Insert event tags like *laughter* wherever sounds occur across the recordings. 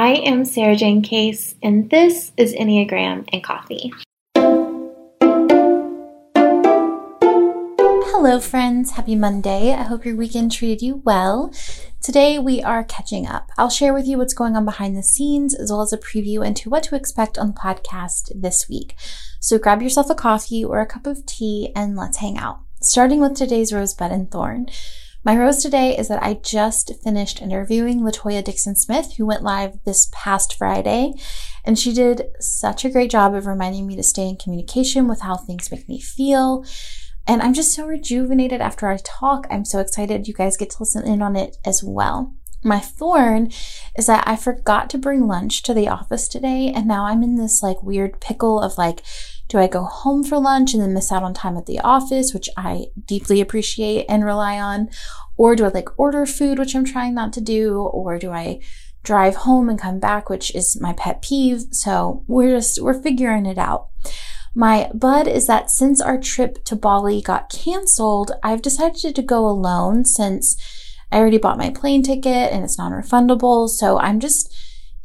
I am Sarah Jane Case, and this is Enneagram and Coffee. Hello, friends. Happy Monday. I hope your weekend treated you well. Today, we are catching up. I'll share with you what's going on behind the scenes, as well as a preview into what to expect on the podcast this week. So grab yourself a coffee or a cup of tea and let's hang out. Starting with today's Rosebud and Thorn. My rose today is that I just finished interviewing Latoya Dixon Smith, who went live this past Friday. And she did such a great job of reminding me to stay in communication with how things make me feel. And I'm just so rejuvenated after our talk. I'm so excited you guys get to listen in on it as well. My thorn is that I forgot to bring lunch to the office today. And now I'm in this like weird pickle of like, do I go home for lunch and then miss out on time at the office, which I deeply appreciate and rely on? Or do I like order food, which I'm trying not to do? Or do I drive home and come back, which is my pet peeve? So we're just, we're figuring it out. My bud is that since our trip to Bali got canceled, I've decided to go alone since I already bought my plane ticket and it's non refundable. So I'm just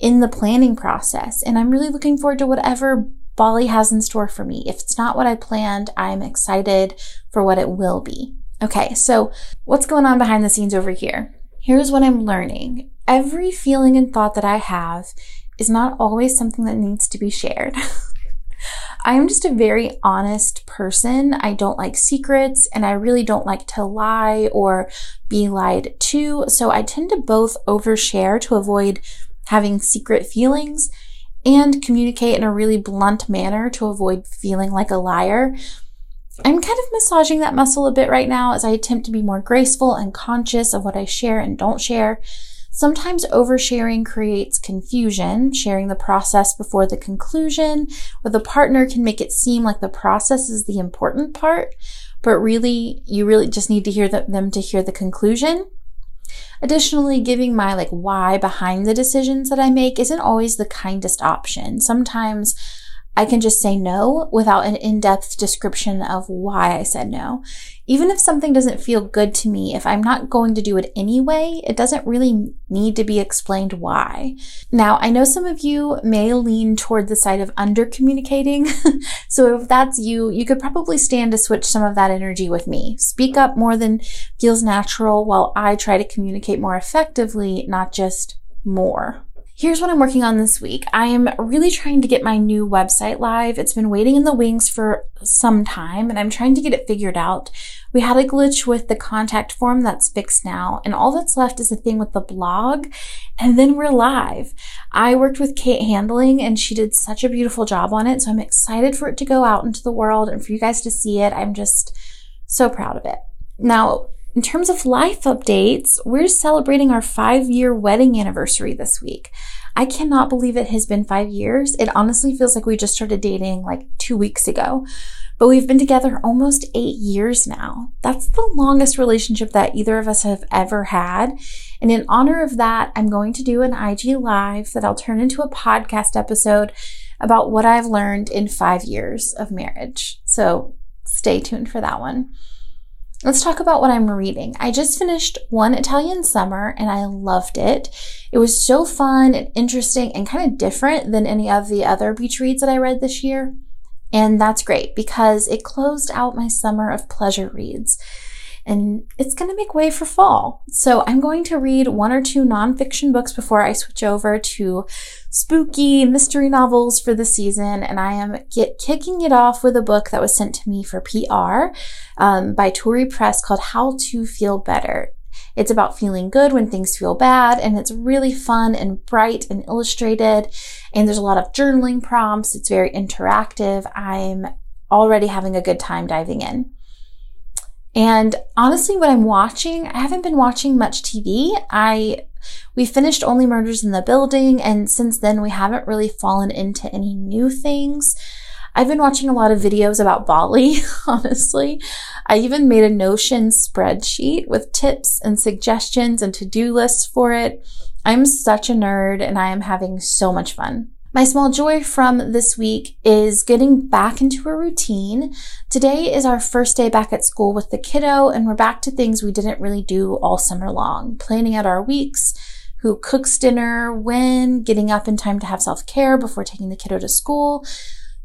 in the planning process and I'm really looking forward to whatever Bali has in store for me. If it's not what I planned, I'm excited for what it will be. Okay, so what's going on behind the scenes over here? Here's what I'm learning. Every feeling and thought that I have is not always something that needs to be shared. *laughs* I am just a very honest person. I don't like secrets and I really don't like to lie or be lied to. So I tend to both overshare to avoid having secret feelings and communicate in a really blunt manner to avoid feeling like a liar. I'm kind of massaging that muscle a bit right now as I attempt to be more graceful and conscious of what I share and don't share. Sometimes oversharing creates confusion, sharing the process before the conclusion with the partner can make it seem like the process is the important part, but really, you really just need to hear the, them to hear the conclusion. Additionally, giving my like why behind the decisions that I make isn't always the kindest option. Sometimes I can just say no without an in-depth description of why I said no. Even if something doesn't feel good to me, if I'm not going to do it anyway, it doesn't really need to be explained why. Now, I know some of you may lean toward the side of under communicating. *laughs* so if that's you, you could probably stand to switch some of that energy with me. Speak up more than feels natural while I try to communicate more effectively, not just more. Here's what I'm working on this week. I am really trying to get my new website live. It's been waiting in the wings for some time and I'm trying to get it figured out. We had a glitch with the contact form that's fixed now and all that's left is a thing with the blog and then we're live. I worked with Kate Handling and she did such a beautiful job on it. So I'm excited for it to go out into the world and for you guys to see it. I'm just so proud of it. Now, in terms of life updates, we're celebrating our five year wedding anniversary this week. I cannot believe it has been five years. It honestly feels like we just started dating like two weeks ago, but we've been together almost eight years now. That's the longest relationship that either of us have ever had. And in honor of that, I'm going to do an IG live that I'll turn into a podcast episode about what I've learned in five years of marriage. So stay tuned for that one. Let's talk about what I'm reading. I just finished One Italian Summer and I loved it. It was so fun and interesting and kind of different than any of the other beach reads that I read this year. And that's great because it closed out my summer of pleasure reads. And it's going to make way for fall. So I'm going to read one or two nonfiction books before I switch over to spooky mystery novels for the season. And I am get, kicking it off with a book that was sent to me for PR um, by Torrey Press called How to Feel Better. It's about feeling good when things feel bad, and it's really fun and bright and illustrated. And there's a lot of journaling prompts. It's very interactive. I'm already having a good time diving in. And honestly, what I'm watching, I haven't been watching much TV. I we finished Only Murders in the Building, and since then we haven't really fallen into any new things. I've been watching a lot of videos about Bali, *laughs* honestly. I even made a Notion spreadsheet with tips and suggestions and to-do lists for it. I'm such a nerd and I am having so much fun. My small joy from this week is getting back into a routine. Today is our first day back at school with the kiddo, and we're back to things we didn't really do all summer long. Planning out our weeks, who cooks dinner, when, getting up in time to have self care before taking the kiddo to school,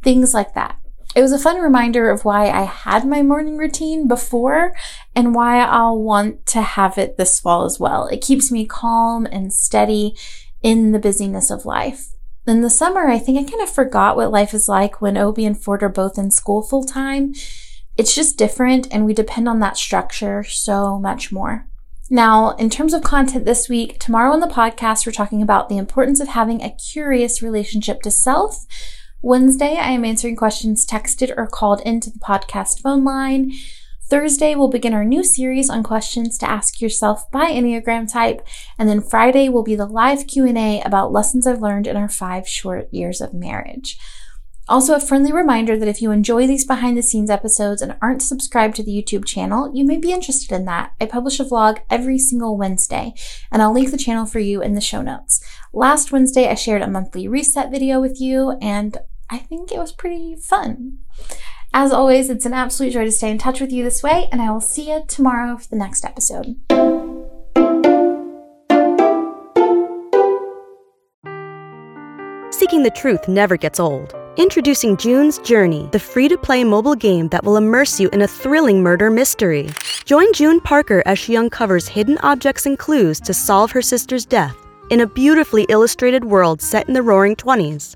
things like that. It was a fun reminder of why I had my morning routine before and why I'll want to have it this fall as well. It keeps me calm and steady in the busyness of life. In the summer, I think I kind of forgot what life is like when Obi and Ford are both in school full time. It's just different and we depend on that structure so much more. Now, in terms of content this week, tomorrow on the podcast, we're talking about the importance of having a curious relationship to self. Wednesday, I am answering questions texted or called into the podcast phone line. Thursday, we'll begin our new series on questions to ask yourself by Enneagram type. And then Friday will be the live Q&A about lessons I've learned in our five short years of marriage. Also, a friendly reminder that if you enjoy these behind the scenes episodes and aren't subscribed to the YouTube channel, you may be interested in that. I publish a vlog every single Wednesday, and I'll link the channel for you in the show notes. Last Wednesday, I shared a monthly reset video with you, and I think it was pretty fun. As always, it's an absolute joy to stay in touch with you this way, and I will see you tomorrow for the next episode. Seeking the truth never gets old. Introducing June's Journey, the free to play mobile game that will immerse you in a thrilling murder mystery. Join June Parker as she uncovers hidden objects and clues to solve her sister's death in a beautifully illustrated world set in the roaring 20s.